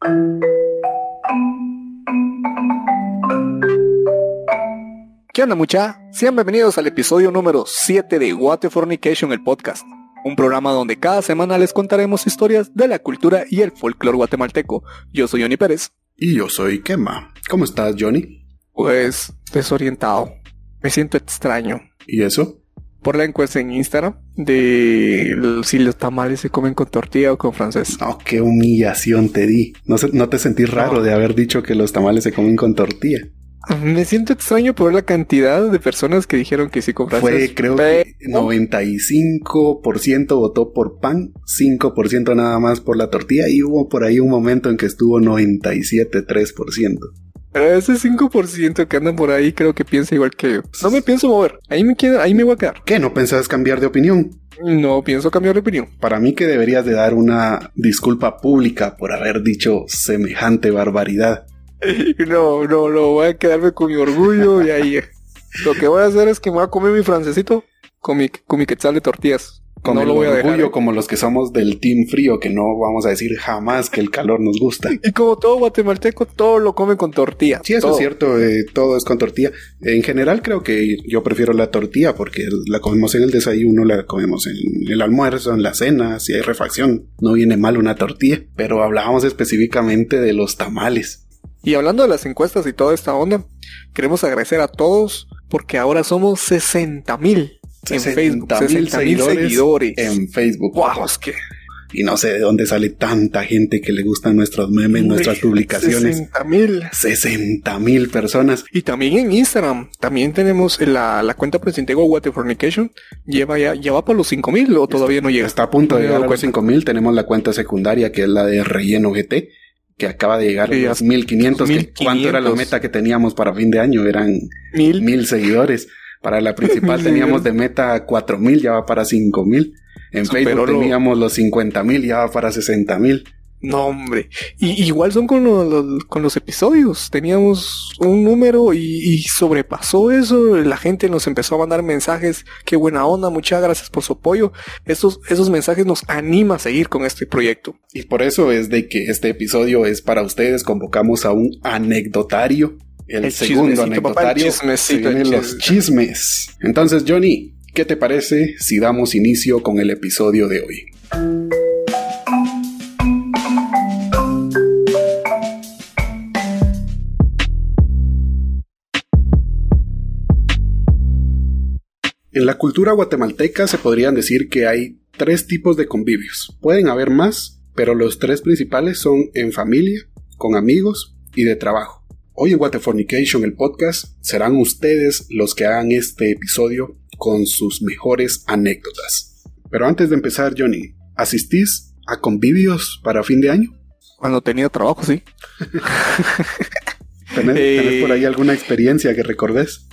¿Qué onda mucha? Sean bienvenidos al episodio número 7 de What Fornication, el podcast. Un programa donde cada semana les contaremos historias de la cultura y el folclore guatemalteco. Yo soy Johnny Pérez. Y yo soy Kema. ¿Cómo estás, Johnny? Pues desorientado. Me siento extraño. ¿Y eso? Por la encuesta en Instagram de si los tamales se comen con tortilla o con francés. No, qué humillación te di. No, no te sentí raro de haber dicho que los tamales se comen con tortilla. Me siento extraño por la cantidad de personas que dijeron que sí con Fue, creo que 95% votó por pan, 5% nada más por la tortilla y hubo por ahí un momento en que estuvo 97,3%. Ese 5% que andan por ahí creo que piensa igual que yo. No me pienso mover. Ahí me, quedo, ahí me voy a quedar. ¿Qué? ¿No pensás cambiar de opinión? No pienso cambiar de opinión. Para mí que deberías de dar una disculpa pública por haber dicho semejante barbaridad. No, no, no, voy a quedarme con mi orgullo y ahí. Lo que voy a hacer es que me voy a comer mi francesito con mi, con mi quetzal de tortillas. Con no lo voy a dejar. ¿eh? como los que somos del team frío, que no vamos a decir jamás que el calor nos gusta. Y como todo guatemalteco, todo lo come con tortilla. Sí, eso es cierto, eh, todo es con tortilla. En general creo que yo prefiero la tortilla porque la comemos en el desayuno, la comemos en el almuerzo, en la cena, si hay refacción. No viene mal una tortilla, pero hablábamos específicamente de los tamales. Y hablando de las encuestas y toda esta onda, queremos agradecer a todos porque ahora somos 60 mil en Facebook. 60 mil seguidores, en Facebook. Wow, es que... Y no sé de dónde sale tanta gente que le gustan nuestros memes, nuestras publicaciones. 60 mil. 60 mil personas. Y también en Instagram. También tenemos la, la cuenta Presentego Fornication. Lleva ya, ya va por los 5 mil o todavía no llega. Está a punto de llegar a los 5 mil. Tenemos la cuenta secundaria que es la de Relleno GT que acaba de llegar a los 1500. ¿Cuánto era la meta que teníamos para fin de año? Eran mil, mil seguidores. Para la principal teníamos de meta 4000, ya va para 5000. En Facebook teníamos los 50000, ya va para 60000. No, hombre. Y igual son con los, con los episodios. Teníamos un número y, sobrepasó eso. La gente nos empezó a mandar mensajes. Qué buena onda. Muchas gracias por su apoyo. Esos, esos mensajes nos anima a seguir con este proyecto. Y por eso es de que este episodio es para ustedes. Convocamos a un anecdotario. El, segundo anecdotario. los chismes. Entonces, Johnny, ¿qué te parece si damos inicio con el episodio de hoy? En la cultura guatemalteca se podrían decir que hay tres tipos de convivios. Pueden haber más, pero los tres principales son en familia, con amigos y de trabajo. Hoy en Guatefornication, el podcast, serán ustedes los que hagan este episodio con sus mejores anécdotas. Pero antes de empezar, Johnny, ¿asistís a convivios para fin de año? Cuando tenía trabajo, sí. ¿Tenés, por ahí alguna experiencia que recordes?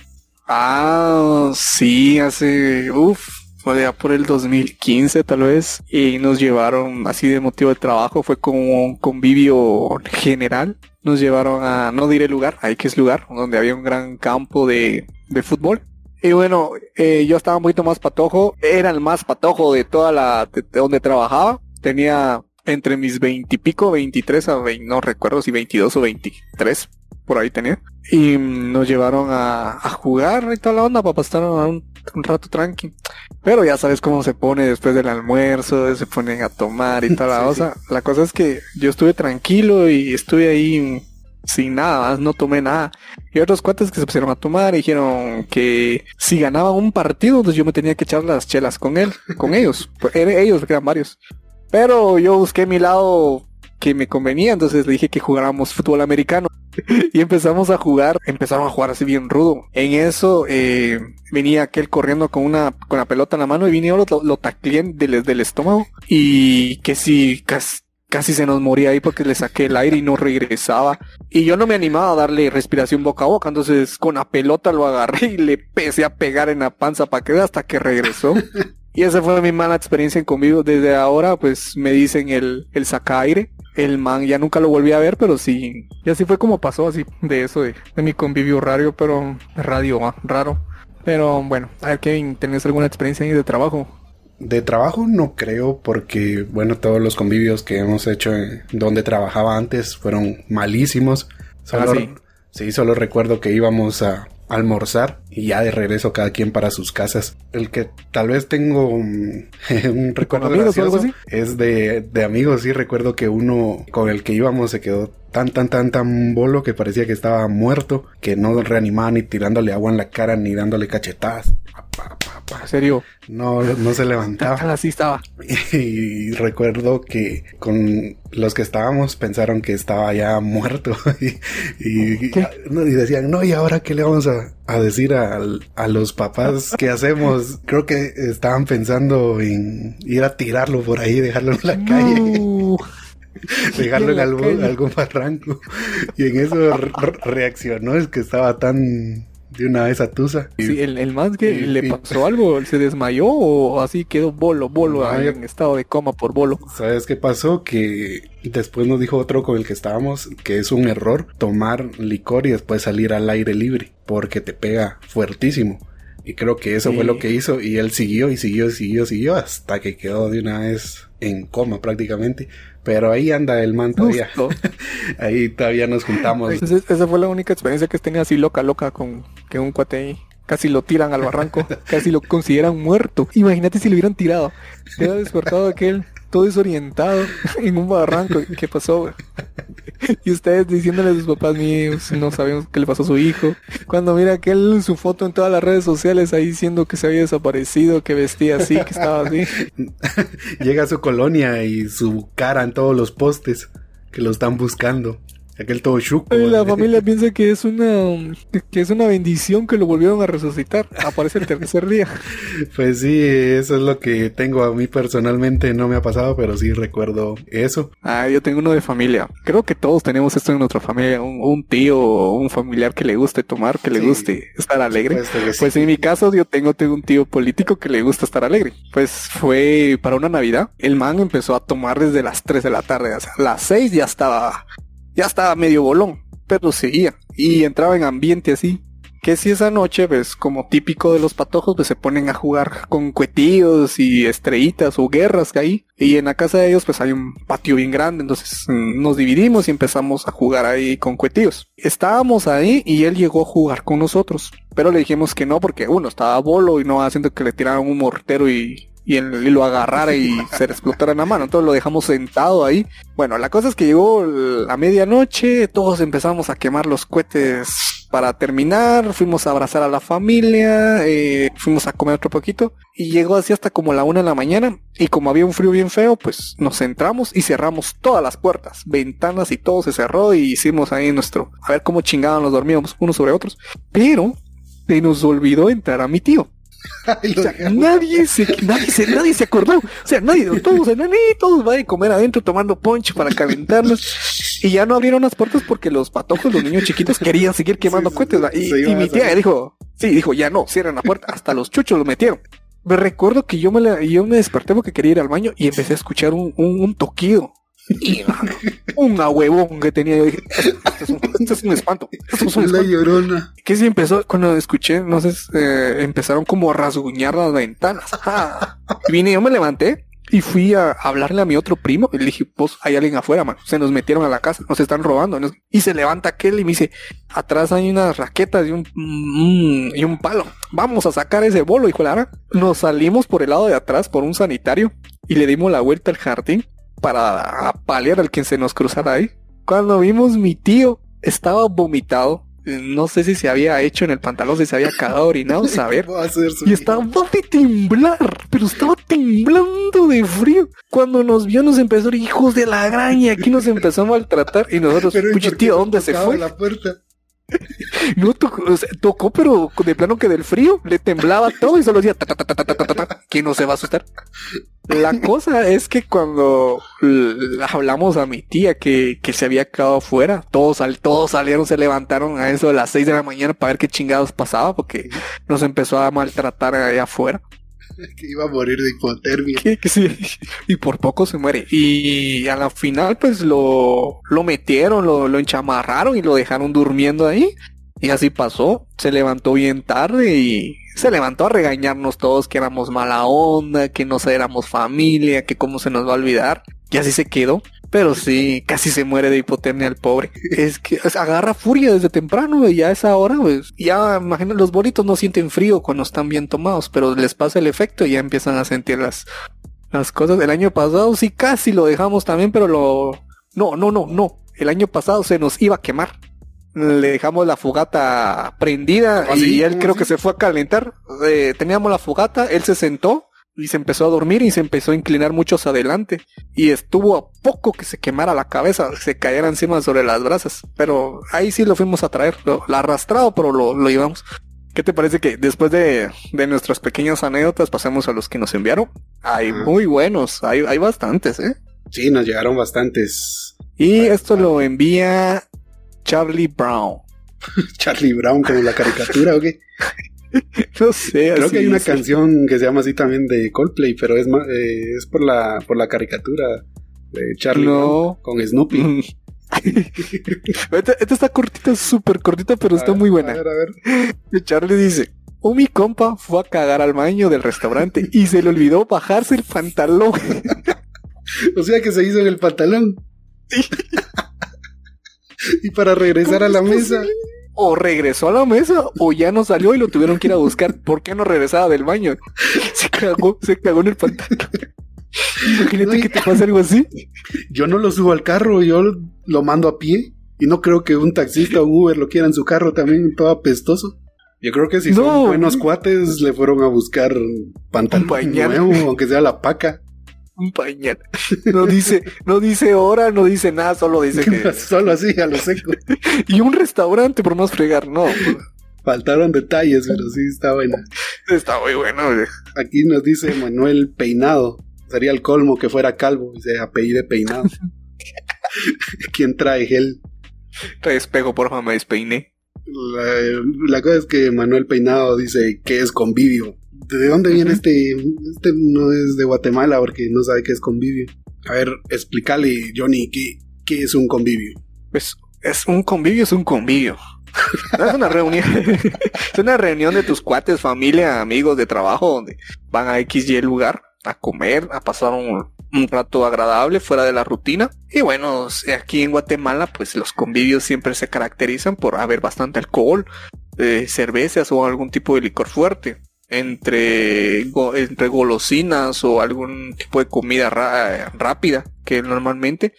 Ah, sí, hace, uff, fue ya por el 2015 tal vez, y nos llevaron así de motivo de trabajo, fue como un convivio general, nos llevaron a, no diré lugar, ahí que es lugar, donde había un gran campo de, de fútbol. Y bueno, eh, yo estaba un poquito más patojo, era el más patojo de toda la, de, donde trabajaba, tenía entre mis veintipico, veintitrés a 20, no recuerdo si 22 o 23, por ahí tenía. Y nos llevaron a, a jugar y toda la onda para pasar un, un, rato tranqui. Pero ya sabes cómo se pone después del almuerzo, se ponen a tomar y toda la cosa. La cosa es que yo estuve tranquilo y estuve ahí sin nada, no tomé nada. Y otros cuates que se pusieron a tomar y dijeron que si ganaba un partido, entonces yo me tenía que echar las chelas con él, con ellos. Pues, ellos, eran varios. Pero yo busqué mi lado que me convenía, entonces le dije que jugáramos fútbol americano. y empezamos a jugar, empezaron a jugar así bien rudo. En eso eh, venía aquel corriendo con una con la pelota en la mano y vinieron lo, lo del, del, estómago y que si casi, casi se nos moría ahí porque le saqué el aire y no regresaba. Y yo no me animaba a darle respiración boca a boca, entonces con la pelota lo agarré y le empecé a pegar en la panza para que hasta que regresó. Y esa fue mi mala experiencia en conmigo. Desde ahora, pues me dicen el, el saca aire el man ya nunca lo volví a ver, pero sí, y así fue como pasó, así, de eso, de, mi convivio raro, pero radio ah, raro. Pero bueno, a ver, Kevin, ¿tenés alguna experiencia ahí de trabajo? De trabajo no creo porque, bueno, todos los convivios que hemos hecho en donde trabajaba antes fueron malísimos. Solo, Ah, sí. sí, solo recuerdo que íbamos a almorzar y ya de regreso cada quien para sus casas. El que tal vez tengo un, un recuerdo algo gracioso es de, de amigos. Sí, recuerdo que uno con el que íbamos se quedó tan, tan, tan, tan bolo que parecía que estaba muerto, que no reanimaba ni tirándole agua en la cara ni dándole cachetadas. Pa, pa. En serio, No, no se levantaba. así estaba. Y recuerdo que con los que estábamos pensaron que estaba ya muerto. y, decían, no, ¿y ahora qué le vamos a, a decir al- a, los papás? ¿Qué hacemos? Creo que estaban pensando en ir a tirarlo por ahí, dejarlo en la calle, dejarlo en algún, algún barranco. Y en eso re- reaccionó, es que estaba tan de una vez a Tusa. Sí, el, el más que y- le y- pasó algo, se desmayó o así quedó bolo, bolo, No, ahí en estado de coma por bolo. ¿Sabes qué pasó? Que después nos dijo otro con el que estábamos que es un error tomar licor y después salir al aire libre porque te pega fuertísimo. Y creo que eso fue lo que hizo y él siguió y siguió y siguió y siguió hasta que quedó de una vez en coma prácticamente. Pero ahí anda el man todavía. Ahí todavía nos juntamos. Entonces, esa fue la única experiencia que tenido así loca, loca, con que un cuate ahí casi lo tiran al barranco, casi lo consideran muerto. Imagínate si lo hubieran tirado. Se hubiera despertado aquel todo desorientado en un barranco. ¿Qué pasó? Y ustedes diciéndole a sus papás míos, no sabemos qué le pasó a su hijo. Cuando mira aquel su foto en todas las redes sociales ahí diciendo que se había desaparecido, que vestía así, que estaba así. Llega a su colonia y su cara en todos los postes que lo están buscando. Aquel todo chuco. La familia piensa que es una que es una bendición que lo volvieron a resucitar. Aparece el tercer día. Pues sí, eso es lo que tengo a mí personalmente, no me ha pasado, pero sí recuerdo eso. Ah, yo tengo uno de familia. Creo que todos tenemos esto en nuestra familia. Un, un tío o un familiar que le guste tomar, que le Sí. guste estar alegre. Sí. Pues en mi caso yo tengo, tengo un tío político que le gusta estar alegre. Pues fue para una Navidad. El man empezó a tomar desde las 3 de la tarde. O sea, a las 6 ya estaba, ya estaba medio bolón, pero seguía. Y entraba en ambiente así. Que si esa noche, pues como típico de los patojos, pues se ponen a jugar con cuetillos y estrellitas o guerras que hay. Y en la casa de ellos pues hay un patio bien grande, entonces mm, nos dividimos y empezamos a jugar ahí con cuetillos. Estábamos ahí y él llegó a jugar con nosotros. Pero le dijimos que no porque uno estaba bolo y no haciendo que le tiraran un mortero y, y, y lo agarrara y se le explotara en la mano. Entonces lo dejamos sentado ahí. Bueno, la cosa es que llegó la medianoche, todos empezamos a quemar los cohetes para terminar, fuimos a abrazar a la familia, eh, fuimos a comer otro poquito y llegó así hasta como la una de la mañana y como había un frío bien feo, pues nos entramos y cerramos todas las puertas, ventanas y todo se cerró y hicimos ahí nuestro, a ver cómo chingaban nos dormíamos unos sobre otros, pero se nos olvidó entrar a mi tío. O sea, nadie se, nadie se, nadie se acordó. O sea, nadie, todos, todos van a comer adentro tomando ponche para calentarnos. Y ya no abrieron las puertas porque los patojos, los niños chiquitos, querían seguir quemando Sí, cohetes. Y, y mi tía dijo, sí, dijo, ya no, cierren la puerta. Hasta los chuchos lo metieron. Me recuerdo que yo me, la- yo me desperté porque quería ir al baño y empecé a escuchar un, un, un toquido. Y, mano, un ahuevón que tenía. Yo dije, esto es un, esto es un espanto. Esto es un La espanto llorona. que sí empezó cuando escuché, no sé, eh, empezaron como a rasguñar las ventanas. Ah. Y vine, yo me levanté y fui a hablarle a mi otro primo y le dije, pues hay alguien afuera, mano. Se nos metieron a la casa, nos están robando. Nos- Y se levanta aquel y me dice, atrás hay unas raquetas y un, mm, y un palo. Vamos a sacar ese bolo, hijo de la. Nos salimos por el lado de atrás por un sanitario y le dimos la vuelta al jardín para apalear al quien se nos cruzara ahí. Cuando vimos mi tío estaba vomitado. No sé si se había hecho en el pantalón, si se había cagado orinado, saber. Y estaba de temblar, pero estaba temblando de frío. Cuando nos vio nos empezó a hijos de la gran y aquí nos empezó a maltratar y nosotros, Pero ¿y puchi tío, ¿dónde se fue? La puerta. No tocó, o sea, tocó, pero de plano que del frío le temblaba todo y solo decía ta, ¿Quién no se va a asustar? La cosa es que cuando hablamos a mi tía que, que se había quedado afuera, todos, todos salieron, se levantaron a eso de las 6 de la mañana para ver qué chingados pasaba porque nos empezó a maltratar allá afuera. Que iba a morir de hipotermia. Y por poco se muere. Y a la final, pues lo, lo metieron, lo, lo enchamarraron y lo dejaron durmiendo ahí. Y así pasó. Se levantó bien tarde y se levantó a regañarnos todos que éramos mala onda, que no éramos familia, que cómo se nos va a olvidar. Y así se quedó. Pero sí, casi se muere de hipotermia el pobre. Es que agarra furia desde temprano y ya a esa hora, pues, ya imagino, los bolitos no sienten frío cuando están bien tomados, pero les pasa el efecto y ya empiezan a sentir las, las cosas. El año pasado sí casi lo dejamos también, pero lo... No, no, no, no. El año pasado se nos iba a quemar le dejamos la fogata prendida ¿Ah, y él creo que se fue a calentar. Eh, teníamos la fogata, él se sentó y se empezó a dormir y se empezó a inclinar mucho hacia adelante. Y estuvo a poco que se quemara la cabeza, se cayera encima sobre las brasas. Pero ahí sí lo fuimos a traer, lo, arrastrado, pero lo, lo llevamos. ¿Qué te parece que después de, de, nuestras pequeñas anécdotas pasemos a los que nos enviaron? Hay muy buenos, hay, hay bastantes, ¿eh? Sí, nos llegaron bastantes. Y esto lo envía Charlie Brown. Charlie Brown como la caricatura o qué? no sé. Creo que hay una canción que se llama así también de Coldplay, pero es eh, es por la por la caricatura de Charlie con Snoopy. esta, está cortita, súper cortita, pero está muy buena. A ver, a ver. Charlie dice, o mi compa fue a cagar al baño del restaurante y se le olvidó bajarse el pantalón. o sea que se hizo en el pantalón. y para regresar a la mesa. O regresó a la mesa o ya no salió y lo tuvieron que ir a buscar. ¿Por qué no regresaba del baño? Se cagó, se cagó en el pantalón. Imagínate que te pase algo así. Yo no lo subo al carro, yo lo mando a pie. Y no creo que un taxista o un Uber lo quiera en su carro también, todo apestoso. Yo creo que si son buenos cuates, le fueron a buscar pantalón nuevo, aunque sea la paca un pañal. No dice, no dice hora, no dice nada, solo dice que. solo así, a lo seco. y un restaurante por más fregar, no. Faltaron detalles, pero sí está bueno. Está muy bueno, Aquí nos dice Manuel Peinado. Sería el colmo que fuera calvo y se de Peinado. ¿Quién trae gel? Trae espejo, porfa, me despeiné. La, la cosa es que Manuel Peinado dice que es convivio. ¿De dónde viene este? Este no es de Guatemala porque no sabe qué es convivio. A ver, explícale, Johnny, ¿qué, qué es un convivio? Pues es un convivio, es un convivio. es una reunión. es una reunión de tus cuates, familia, amigos de trabajo, donde van a X y lugar a comer, a pasar un, un rato agradable fuera de la rutina. Y bueno, aquí en Guatemala, pues los convivios siempre se caracterizan por haber bastante alcohol, eh, cervezas o algún tipo de licor fuerte entre, entre golosinas o algún tipo de comida rápida que normalmente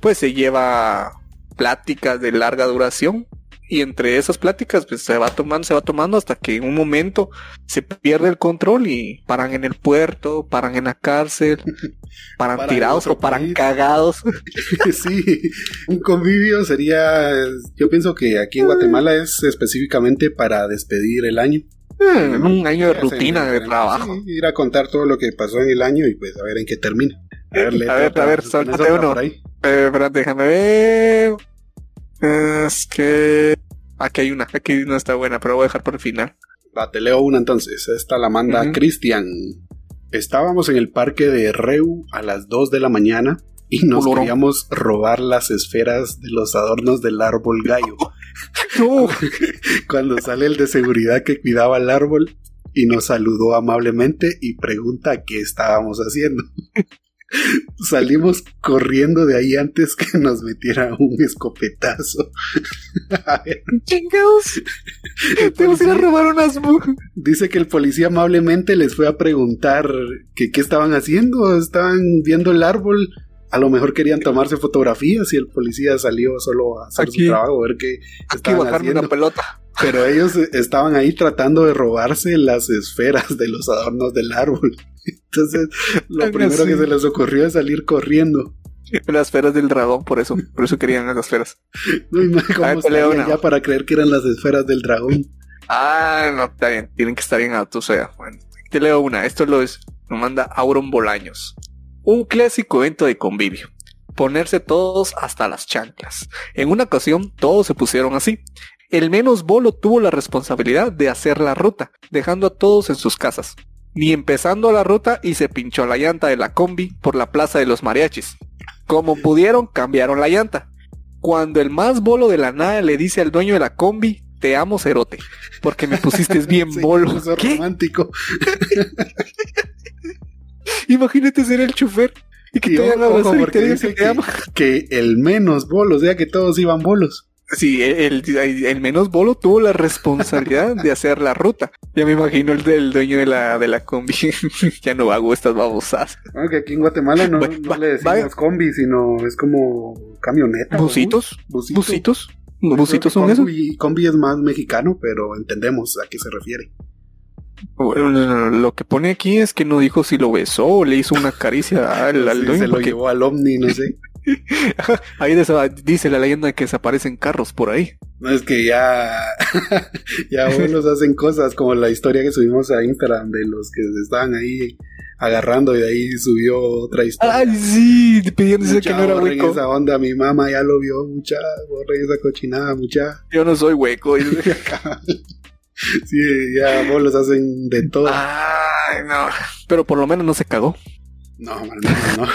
pues se lleva pláticas de larga duración y entre esas pláticas pues se va tomando, se va tomando hasta que en un momento se pierde el control y paran en el puerto, paran en la cárcel, paran, tirados o paran cagados. sí, un convivio sería, yo pienso que aquí en Guatemala es específicamente para despedir el año. Hmm, un año de rutina de trabajo. ir a contar todo lo que pasó en el año y pues a ver en qué termina. A ver, a ver, a ver, uno. Eh, espérate, déjame ver. Es que aquí hay una, aquí no está buena, pero voy a dejar por el final. Va, te leo una entonces. Esta la manda Cristian. Estábamos en el parque de Reu a las 2 de la mañana y nos queríamos robar las esferas de los adornos del árbol gallo. Cuando sale el de seguridad que cuidaba el árbol y nos saludó amablemente y pregunta qué estábamos haciendo. Salimos corriendo de ahí antes que nos metiera un escopetazo. Chingados. Te a robar unas Dice que el policía amablemente les fue a preguntar que qué estaban haciendo. Estaban viendo el árbol a lo mejor querían tomarse fotografías y el policía salió solo a hacer su trabajo, a ver qué estaban haciendo. Una pelota. Pero ellos estaban ahí tratando de robarse las esferas de los adornos del árbol. Entonces, lo primero que se les ocurrió es salir corriendo. Las esferas del dragón, por eso, por eso querían las esferas. No, ¿cómo ya para creer que eran las esferas del dragón? Ah, no, está bien, tienen que estar bien altos, o sea, bueno, te leo una, esto lo es, lo manda Auron Bolaños. Un clásico evento de convivio. Ponerse todos hasta las chanclas. En una ocasión todos se pusieron así. El menos bolo tuvo la responsabilidad de hacer la ruta, dejando a todos en sus casas. Ni empezando la ruta y se pinchó la llanta de la combi por la plaza de los mariachis. Como pudieron, cambiaron la llanta. Cuando el más bolo de la nada le dice al dueño de la combi, te amo cerote, porque me pusiste bien bolo. romántico. Imagínate ser el chofer y que Y te ojo, y dice que el menos bolo, o sea que todos iban bolos. Sí, el, el menos bolo tuvo la responsabilidad de hacer la ruta. Ya me imagino el del dueño de la, de la combi. ya no hago estas babosas. Aunque aquí en Guatemala no, Va- no va- le decimos combi, sino es como camioneta. ¿Busitos? bus, busito. ¿Busitos? ¿Busitos son combi es más mexicano, pero entendemos a qué se refiere. Bueno, lo que pone aquí es que no dijo si lo besó o le hizo una caricia al, al Sí, dueño. se lo llevó al Omni, no sé. ahí dice la leyenda que desaparecen carros por ahí. No es que ya, ya unos hacen cosas como la historia que subimos a Instagram de los que se estaban ahí agarrando y de ahí subió otra historia. Ay, sí, pidiéndose que Mucha, no era hueco. esa onda, mi mamá ya lo vio, mucha, borren esa cochinada, mucha. Yo no soy hueco. Sí, ya vos los hacen de todo. Ay, no. Pero por lo menos no se cagó. No, al menos no.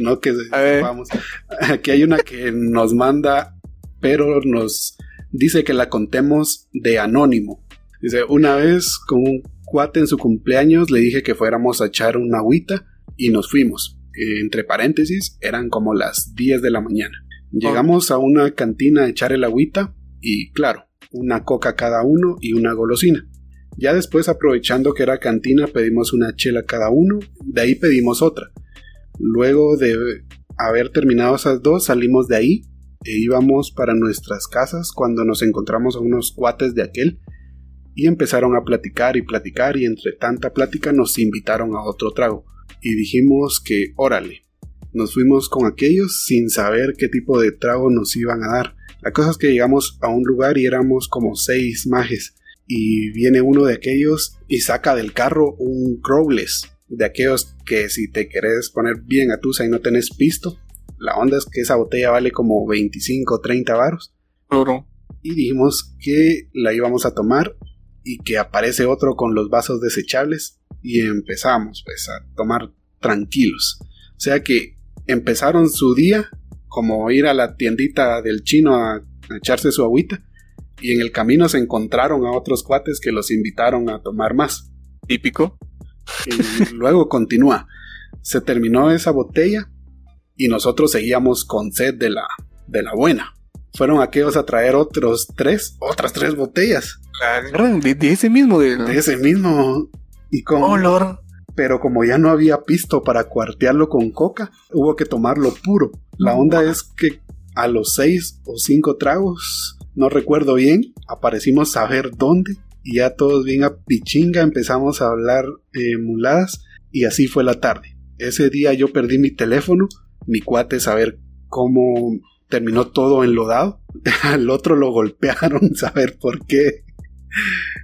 no que sepamos. Aquí hay una que nos manda, pero nos dice que la contemos de anónimo. Dice, una vez con un cuate en su cumpleaños le dije que fuéramos a echar una agüita y nos fuimos. Entre paréntesis, eran como las 10 de la mañana. Llegamos a una cantina a echar el agüita y claro, una coca cada uno y una golosina. Ya después, aprovechando que era cantina, pedimos una chela cada uno, de ahí pedimos otra. Luego de haber terminado esas dos, salimos de ahí e íbamos para nuestras casas cuando nos encontramos a unos cuates de aquel y empezaron a platicar y platicar y entre tanta plática nos invitaron a otro trago y dijimos que órale. Nos fuimos con aquellos sin saber qué tipo de trago nos iban a dar. La cosa es que llegamos a un lugar y éramos como seis majes. Y viene uno de aquellos y saca del carro un crowless de aquellos que si te querés poner bien a tusa y no tenés pisto la onda es que esa botella vale como 25 o 30 varos. Claro. y dijimos que la íbamos a tomar y que aparece otro con los vasos desechables y empezamos pues a tomar tranquilos. O sea que empezaron su día como ir a la tiendita del chino a, a echarse su agüita y en el camino se encontraron a otros cuates que los invitaron a tomar más. Típico. Y luego continúa. Se terminó esa botella y nosotros seguíamos con sed de la, de la buena. Fueron aquellos a traer otros tres, otras tres botellas La agarran de, de ese mismo de, de ese mismo. Y con, Lord. pero como ya no había pisto para cuartearlo con coca, hubo que tomarlo puro. La onda es que a los seis o cinco tragos, no recuerdo bien, aparecimos a ver dónde y ya todos bien a pichinga empezamos a hablar eh, muladas y así fue la tarde. Ese día yo perdí mi teléfono, mi cuate saber cómo terminó todo enlodado, al otro lo golpearon, saber por qué.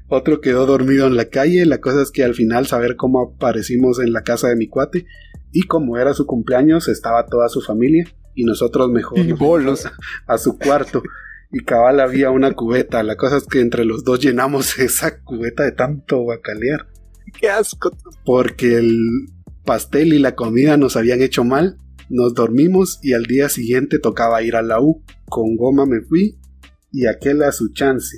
Otro quedó dormido en la calle. La cosa es que al final saber cómo aparecimos en la casa de mi cuate y como era su cumpleaños estaba toda su familia y nosotros mejor Y nos bolos. a, a su cuarto y cabal había una cubeta. La cosa es que entre los dos llenamos esa cubeta de tanto bacalear Qué asco. porque el pastel y la comida nos habían hecho mal. Nos dormimos y al día siguiente tocaba ir a la U. Con goma me fui y aquel a su chance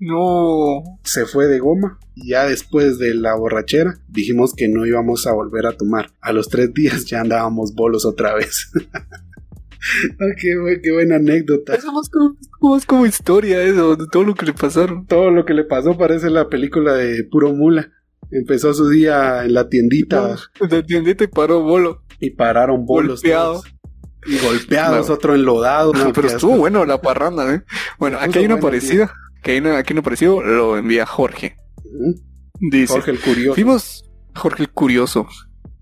No. se fue de goma y ya después de la borrachera dijimos que no íbamos a volver a tomar. A los tres días ya andábamos bolos otra vez. Ah, qué, bu- qué buena anécdota. Eso más como, más como historia, eso, de todo lo que le pasaron. Todo lo que le pasó parece la película de Puro Mula. Empezó su día en la tiendita De tiendita y paró bolo. y pararon bolos. Golpeado. todos. Y golpeados, No. otro enlodado. no, Pero estuvo bueno la parranda, ¿eh? Bueno, aquí hay una parecida. Que una, aquí una parecido, lo envía Jorge. Mm, Dice. Jorge el curioso. Fuimos, Jorge el Curioso.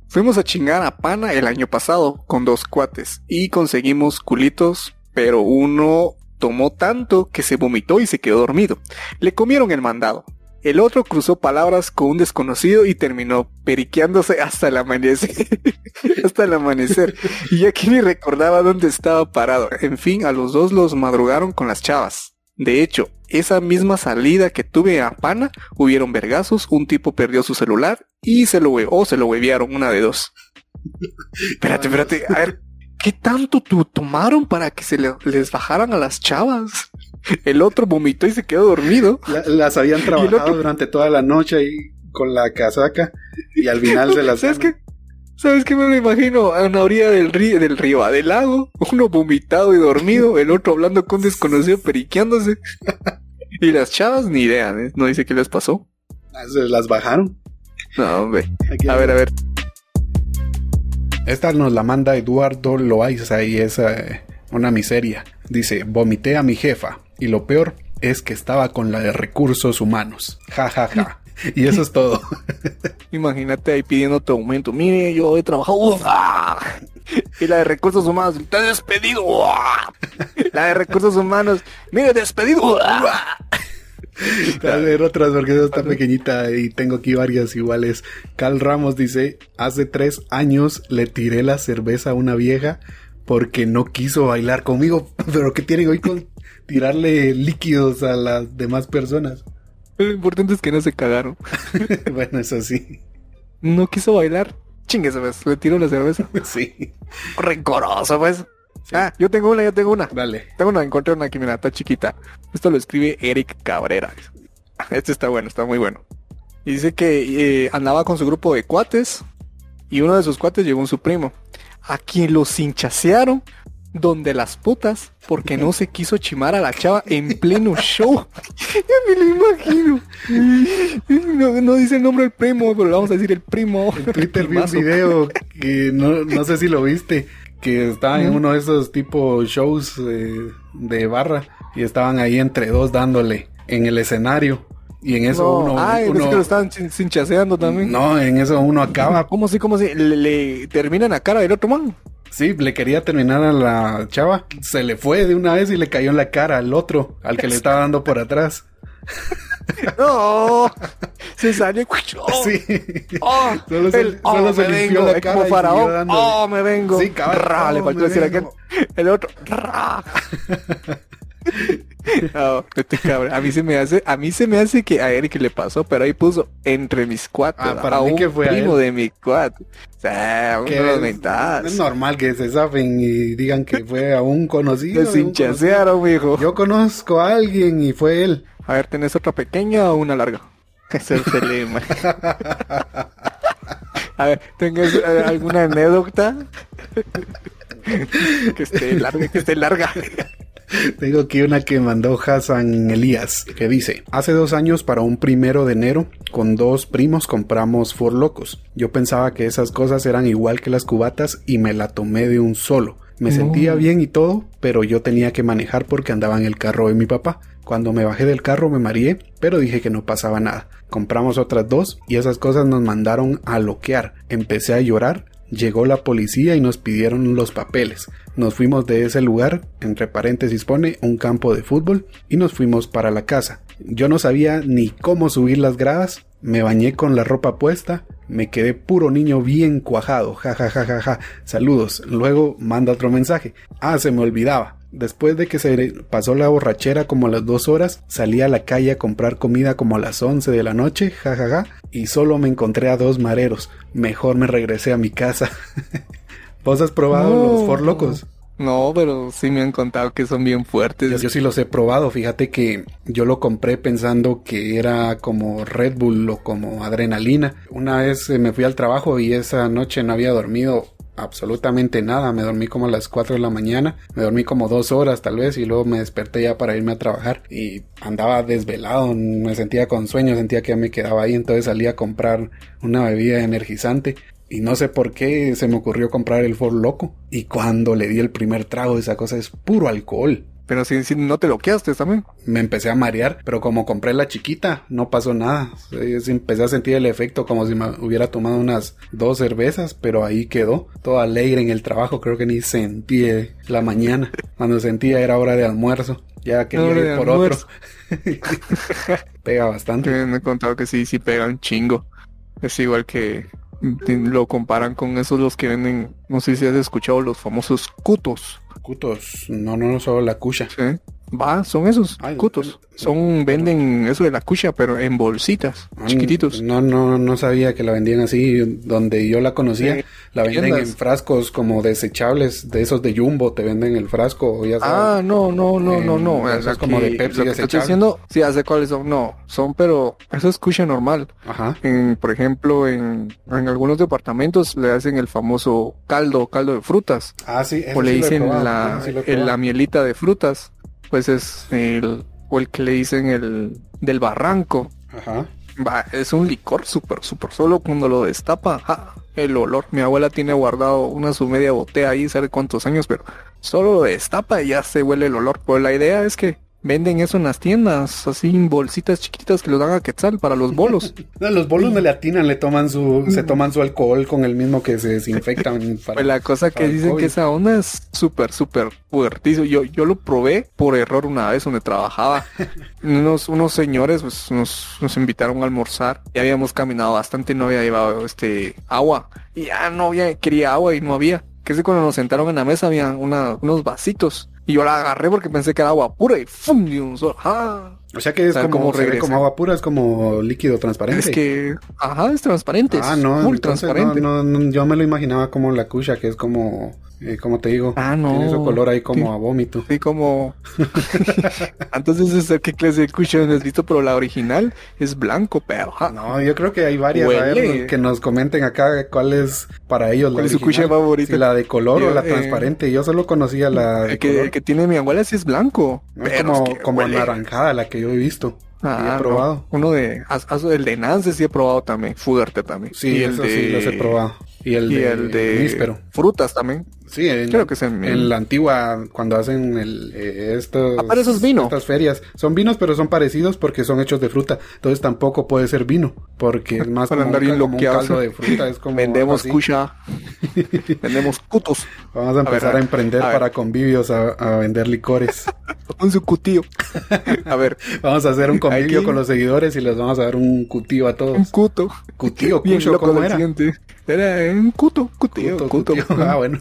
Fuimos a chingar a Pana el año pasado con dos cuates y conseguimos culitos, pero uno tomó tanto que se vomitó y se quedó dormido. Le comieron el mandado. El otro cruzó palabras con un desconocido y terminó periqueándose hasta el amanecer. hasta el amanecer. Y aquí ni recordaba dónde estaba parado. En fin, a los dos los madrugaron con las chavas. De hecho, esa misma salida que tuve a Pana, hubieron vergazos, un tipo perdió su celular y se lo o se lo huevearon, una de dos. espérate, espérate, a ver, ¿qué tanto tu- tomaron para que se le- les bajaran a las chavas? El otro vomitó y se quedó dormido. La- las habían trabajado durante toda la noche ahí con la casaca y al final se las... ¿Sabes qué? ¿Sabes qué me lo imagino? A una orilla del río, del río, ah, del lago, uno vomitado y dormido, el otro hablando con un desconocido periqueándose. Y las chavas ni idea, ¿eh? No dice qué les pasó. Se las bajaron. No, hombre. Aquí A ver, a ver. Esta nos la manda Eduardo Loaiza y es eh, una miseria. Dice, vomité a mi jefa y lo peor es que estaba con la de recursos humanos. Ja, ja, ja. Y eso es todo. Imagínate ahí pidiendo tu aumento. Mire, yo he trabajado. ¡Uf! ¡Ah! Y la de recursos humanos, te he despedido. ¡Ah! La de recursos humanos, mire, despedido. ¡Ah! A ver, otras porque esa está pequeñita y tengo aquí varias iguales. Cal Ramos dice, hace tres años le tiré la cerveza a una vieja porque no quiso bailar conmigo. Pero ¿qué tienen hoy con tirarle líquidos a las demás personas? Lo importante es que no se cagaron. bueno, eso sí. No quiso bailar. Chingue, ¿sabes? Le tiró la cerveza. Sí. Rencoroso, pues. Ah, yo tengo una, yo tengo una. Dale. Tengo una, encontré una que mira, está chiquita. Esto lo escribe Eric Cabrera. Este está bueno, está muy bueno. Y dice que eh, andaba con su grupo de cuates y uno de sus cuates llegó su primo, a quien lo cinchasearon donde las putas porque no se quiso chimar a la chava en pleno show. ya me lo imagino. No, no dice el nombre del primo, pero le vamos a decir el primo. En Twitter vi un video que no, no sé si lo viste, que estaba en uno de esos tipo shows eh, de barra y estaban ahí entre dos dándole en el escenario. Y en eso No, uno, Ay, uno- que lo estaban chin- cinchaseando también. no, en eso uno acaba. ¿Cómo así? ¿Cómo así? Le, le terminan a cara del otro man. Sí, le quería terminar a la chava, se le fue de una vez y le cayó en la cara al otro, al que le estaba dando por atrás. No, se salió. Oh, Sí. oh, Solo se- el- solo oh, se limpió vengo, la cara como faraón. Oh, me vengo. Sí, cabal, Ra, oh, le faltó decir aquel. El otro. Ra. No, este cabrón. A mí se me hace, a mí se me hace que a Eric le pasó, pero ahí puso entre mis cuatro. Ah, para a mí un que fue a primo él. de mi cuatro. O sea, unos es, mentadas. es normal que se zafen y digan que fue a un conocido. Me de un conocido. cinchasearon, mijo. Yo conozco a alguien y fue él. A ver, ¿tenés otra pequeña o una larga? Ese es el lema. A ver, ¿tenés eh, alguna anécdota? que esté larga, que esté larga. Tengo aquí una que mandó Hassan Elías, que dice, hace dos años para un primero de enero, con dos primos compramos Ford Locos. Yo pensaba que esas cosas eran igual que las cubatas y me la tomé de un solo. Me No. sentía bien y todo, pero yo tenía que manejar porque andaba en el carro de mi papá. Cuando me bajé del carro me mareé, pero dije que no pasaba nada. Compramos otras dos y esas cosas nos mandaron a loquear. Empecé a llorar, llegó la policía y nos pidieron los papeles. Nos fuimos de ese lugar, entre paréntesis pone un campo de fútbol, y nos fuimos para la casa. Yo no sabía ni cómo subir las gradas, me bañé con la ropa puesta, me quedé puro niño bien cuajado, ja ja ja ja ja. Saludos. Luego manda otro mensaje. Ah, se me olvidaba. Después de que se pasó la borrachera como a las dos horas, salí a la calle a comprar comida como a las 11 de la noche, jajaja, y solo me encontré a dos mareros. Mejor me regresé a mi casa. ¿Vos has probado No. los For Locos? No, pero sí me han contado que son bien fuertes. Yo, sí los he probado, fíjate que yo lo compré pensando que era como Red Bull o como adrenalina. Una vez eh, me fui al trabajo y esa noche no había dormido absolutamente nada. Me dormí como a las 4 de la mañana, me dormí como dos horas tal vez y luego me desperté ya para irme a trabajar y andaba desvelado, me sentía con sueño, sentía que ya me quedaba ahí, entonces salí a comprar una bebida energizante. Y no sé por qué se me ocurrió comprar el Ford Loco. Y cuando le di el primer trago, esa cosa es puro alcohol. Pero si, si no te lo quedaste también. Me empecé a marear, pero como compré la chiquita, no pasó nada. Eh, sí, Empecé a sentir el efecto como si me hubiera tomado unas dos cervezas, pero ahí quedó. Todo alegre en el trabajo, creo que ni sentí eh, la mañana. Cuando sentía era hora de almuerzo. Ya quería ir por almuerzo. otro. Pega bastante. Me han contado que sí, sí pega un chingo. Es igual que lo comparan con esos los que venden, no sé si has escuchado los famosos cutos. Cutos, no, no, no solo la cucha. ¿sí? Va, son esos Ay, cutos. Son, venden eso de la cucha, pero en bolsitas, Ah, chiquititos. No, no, no sabía que la vendían así. Donde yo la conocía, Sí, la venden tiendas. en frascos como desechables, de esos de Jumbo, te venden el frasco, ya sabes. Ah, no, no, no, no, no. Esos Aquí, como de Pepsi desechable. diciendo, sí, hace cuáles son. No, son, pero eso es cucha normal. Ajá. En, por ejemplo, en, en algunos departamentos le hacen el famoso caldo, caldo de frutas. Ah, sí, ese o le sí dicen la, sí probado. mielita de frutas. Pues es el, o el que le dicen el del barranco. Ajá. Va, es un licor súper, súper solo cuando lo destapa. ¡ja! el olor. Mi abuela tiene guardado una su media botella ahí, sabe cuántos años, pero solo lo destapa y ya se huele el olor. Pues la idea es que venden eso en las tiendas, así en bolsitas chiquititas que los dan a quetzal para los bolos. No, los bolos no le atinan, le toman su, se toman su alcohol con el mismo que se desinfectan. para- Pues la cosa que dicen que esa onda es súper, súper fuertísimo. Yo, yo lo probé por error una vez donde trabajaba. unos, unos señores pues, nos, nos invitaron a almorzar y habíamos caminado bastante y no había llevado este agua. Y ya no había, quería agua y no había. Que es cuando nos sentaron en la mesa había una, unos vasitos. Y yo la agarré porque pensé que era agua pura y ¡fum! Y un sol. ¡Ah! O sea que es como, como se como agua pura, es como líquido transparente. Es que, ajá, es transparente. ah, no, entonces transparente. No, no, no, yo me lo imaginaba como la cucha, que es como, eh, como te digo, Ah, no. tiene su color ahí como Sí. a vómito. Sí, como. Entonces, es qué clase de cuchara has visto, pero la original es blanco, pero. No, yo creo que hay varias, a ver, que nos comenten acá cuál es para ellos la ¿Cuál es su cuchara favorita? Si la de color Yo, o la eh, transparente. Yo solo conocía la de el, que, color. el que tiene mi abuela sí es blanco. No, pero como, es que como anaranjada la que yo he visto. Ah, he no. probado. Uno de. el de Nance sí he probado también. Fuerte también. Sí, y el eso de. sí los he probado. Y el y de, el de. Frutas también. Sí, en, Creo que es en- en la antigua, cuando hacen el, eh, estos, Ah, vino. estas ferias. Son vinos, pero son parecidos porque son hechos de fruta. Entonces tampoco puede ser vino, porque es más Para como, andar un, como un loqueados. caldo de fruta. Es como Vendemos cucha. Vendemos cutos. Vamos a empezar a, ver, emprender a para convivios a, a vender licores. Su cutío. A ver, vamos a hacer un convivio Aquí- con los seguidores y les vamos a dar un cutío a un todos. cuto. Cutío, Bien cucho, loco ¿cómo del era? Era un cuto, cutío, Cuto, cuto. Ah, bueno.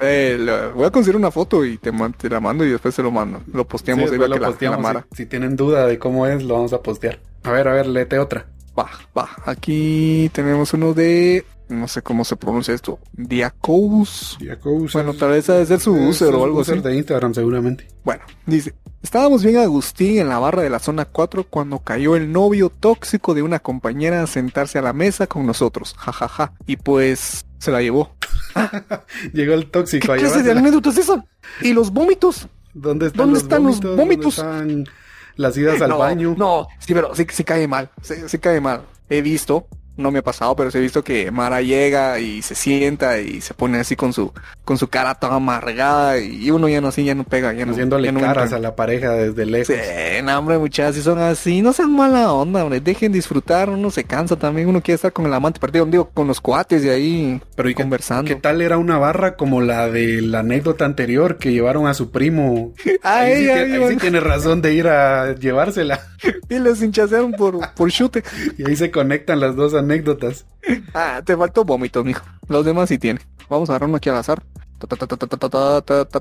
Eh, lo- voy a conseguir una foto y te, la mando y después se lo mando. Lo posteamos Sí, ahí después para que lo la, posteamos. la mara. Si, si tienen duda de cómo es, lo vamos a postear. A ver, a ver, léete otra. Va, va. Aquí tenemos uno de. No sé cómo se pronuncia esto. Diacous. Jacobus Bueno, tal vez ha de ser su user o algo user así. de Instagram seguramente. Bueno, dice. Estábamos bien Agustín en la barra de la zona 4 cuando cayó el novio tóxico de una compañera a sentarse a la mesa con nosotros. Ja, ja, ja. Y pues se la llevó. Llegó el ¿Qué tóxico a clase de llevársela. anécdota es esa? ¿Y los vómitos? ¿Dónde están, ¿Dónde los, están los vómitos? vómitos? ¿Dónde están las idas al no, baño? No, sí, pero sí, sí cae mal. Sí, sí cae mal. He visto, no me ha pasado, pero sí he visto que Mara llega y se sienta y se pone así con su, con su cara toda amargada y uno ya no así, ya no pega, ya no. Haciéndole ya no caras entra. a la pareja desde lejos. Sí, no, hombre, muchachas, si son así, no sean mala onda, hombre, dejen disfrutar, uno se cansa también, uno quiere estar con el amante perdido, digo, con los cuates de ahí Pero ¿y conversando. qué tal era una barra como la de la anécdota anterior que llevaron a su primo? Ahí, sí, bueno. sí tiene razón de ir a llevársela. Y los hinchasearon por, por chute. Y ahí se conectan las dos anécdotas. Ah, te faltó vómito, mijo. Los demás sí tienen. Vamos a agarrar uno aquí al azar.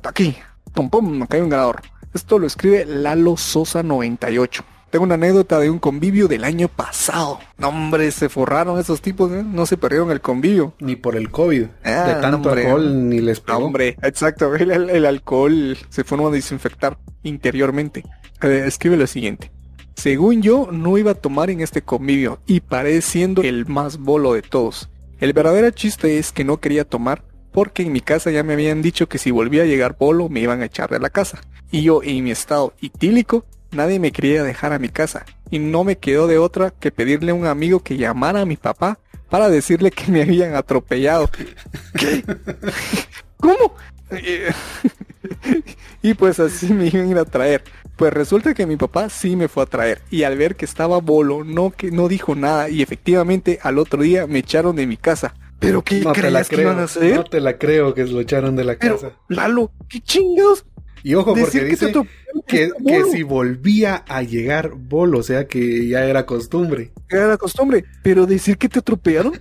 Aquí. Pum, pum, acá hay un ganador. Esto lo escribe Lalo Sosa 98. Tengo una anécdota de un convivio del año pasado. No, hombre, se forraron esos tipos, ¿eh? no se perdieron el convivio. Ni por el COVID. De tanto hombre, alcohol ni les pegó. Hombre, exacto. El, alcohol se fue a desinfectar interiormente. Escribe lo siguiente. Según yo, no iba a tomar en este convivio y pareciendo el más bolo de todos. El verdadero chiste es que no quería tomar porque en mi casa ya me habían dicho que si volvía a llegar bolo me iban a echar de la casa. Y yo en mi estado itílico, nadie me quería dejar a mi casa. Y no me quedó de otra que pedirle a un amigo que llamara a mi papá para decirle que me habían atropellado. ¿Qué? ¿Cómo? Eh, y pues así me iban a traer. Pues resulta que mi papá sí me fue a traer. Y al ver que estaba bolo, no, que no dijo nada. Y efectivamente al otro día me echaron de mi casa. ¿Pero qué No te la creías que creo. iban a hacer? No te la creo que lo echaron de la Pero, casa. Lalo, ¿qué chingados? Y ojo, porque Decir que te dice atropellaron que, que bolo. si volvía a llegar bolo, o sea que ya era costumbre. era la costumbre. Pero decir que te atropellaron,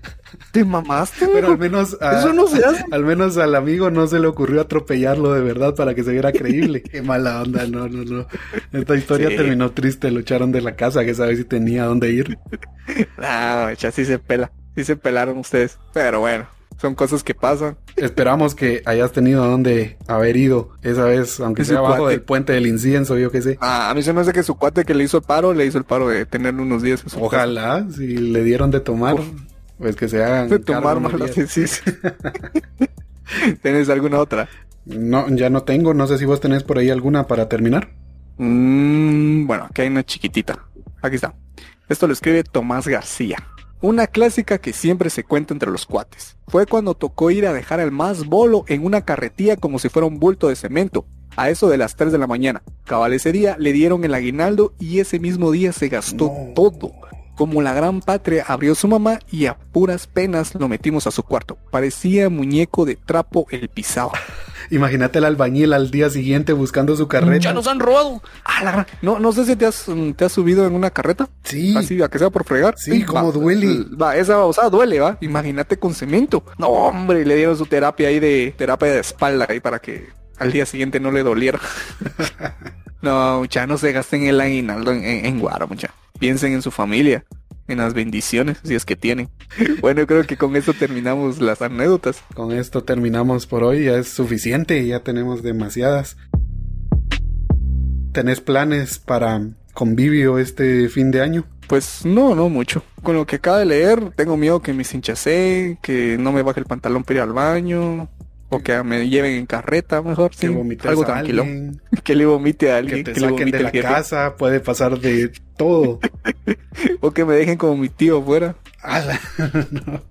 te mamaste. Pero al menos, a- Eso no se hace. al menos al amigo no se le ocurrió atropellarlo de verdad para que se viera creíble. Qué mala onda, no, no, no. Esta historia Sí. terminó triste, lo echaron de la casa, que sabe si tenía dónde ir. No, ya sí se pela. Sí se pelaron ustedes. Pero bueno, son cosas que pasan. Esperamos que hayas tenido dónde haber ido esa vez, aunque sea abajo cuate. del puente del incienso, yo qué sé. Ah, a mí se me hace que su cuate que le hizo el paro, le hizo el paro de tenerlo unos días en su casa. Ojalá, si le dieron de tomar, Uf. pues que se hagan. De tomar sí, sí. ¿Tienes alguna otra? No, ya no tengo, no sé si vos tenés por ahí alguna para terminar. Mm, bueno, aquí hay una chiquitita. Aquí está. Esto lo escribe Tomás García. Una clásica que siempre se cuenta entre los cuates. Fue cuando tocó ir a dejar al más bolo en una carretilla como si fuera un bulto de cemento. A eso de las 3 de la mañana. Cabal ese día le dieron el aguinaldo y ese mismo día se gastó No. todo. Como la gran patria abrió su mamá y a puras penas lo metimos a su cuarto. Parecía muñeco de trapo el pisado. Imagínate el albañil al día siguiente buscando su carreta. Ya nos han robado. La No, no sé si te has, mm, te has subido en una carreta. Sí, Así, a que sea por fregar. Sí, cómo duele. Va, esa o sea, duele, va. Imagínate con cemento. No, hombre, le dieron su terapia ahí de terapia de espalda ahí para que al día siguiente no le doliera. no, mucha, no se gasten el aguinaldo en, en, en guaro, mucha. Piensen en su familia, en las bendiciones, si es que tienen. Bueno, creo que con esto terminamos las anécdotas. Con esto terminamos por hoy, ya es suficiente, ya tenemos demasiadas. ¿Tenés planes para convivio este fin de año? Pues no, no mucho. Con lo que acabo de leer, tengo miedo que me hinchase, que no me baje el pantalón para ir al baño, o que me lleven en carreta, mejor, que Algo a tranquilo. alguien, Que le vomite a que alguien, te que, le saquen vomite de la casa, puede pasar de todo. o que me dejen como mi tío afuera, Ala, no.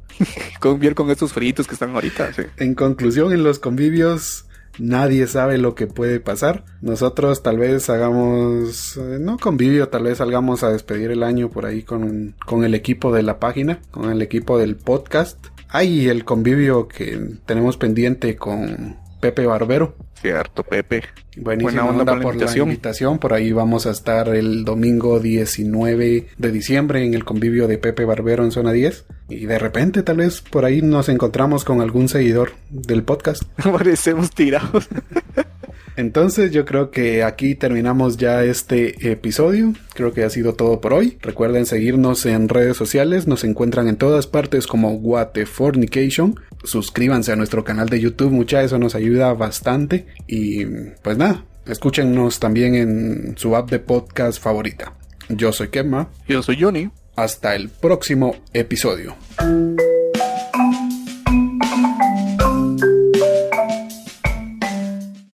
con estos fritos que están ahorita. sí. En conclusión, en los convivios nadie sabe lo que puede pasar. Nosotros tal vez hagamos, eh, no convivio, tal vez salgamos a despedir el año por ahí con, con el equipo de la página, con el equipo del podcast. Hay el convivio que tenemos pendiente con Pepe Barbero. Cierto, Pepe. Buenísima Buena onda onda por la por la invitación. invitación. Por ahí vamos a estar el domingo 19 de diciembre en el convivio de Pepe Barbero en zona 10. Y de repente tal vez por ahí nos encontramos con algún seguidor del podcast. Parecemos tirados. Entonces yo creo que aquí terminamos ya este episodio. Creo que ha sido todo por hoy. Recuerden seguirnos en redes sociales. Nos encuentran en todas partes como Fornication. Suscríbanse a nuestro canal de YouTube. Mucha eso nos ayuda bastante. Y pues nada, escúchenos también en su app de podcast favorita. Yo soy Kemma. Yo soy Johnny. Hasta el próximo episodio.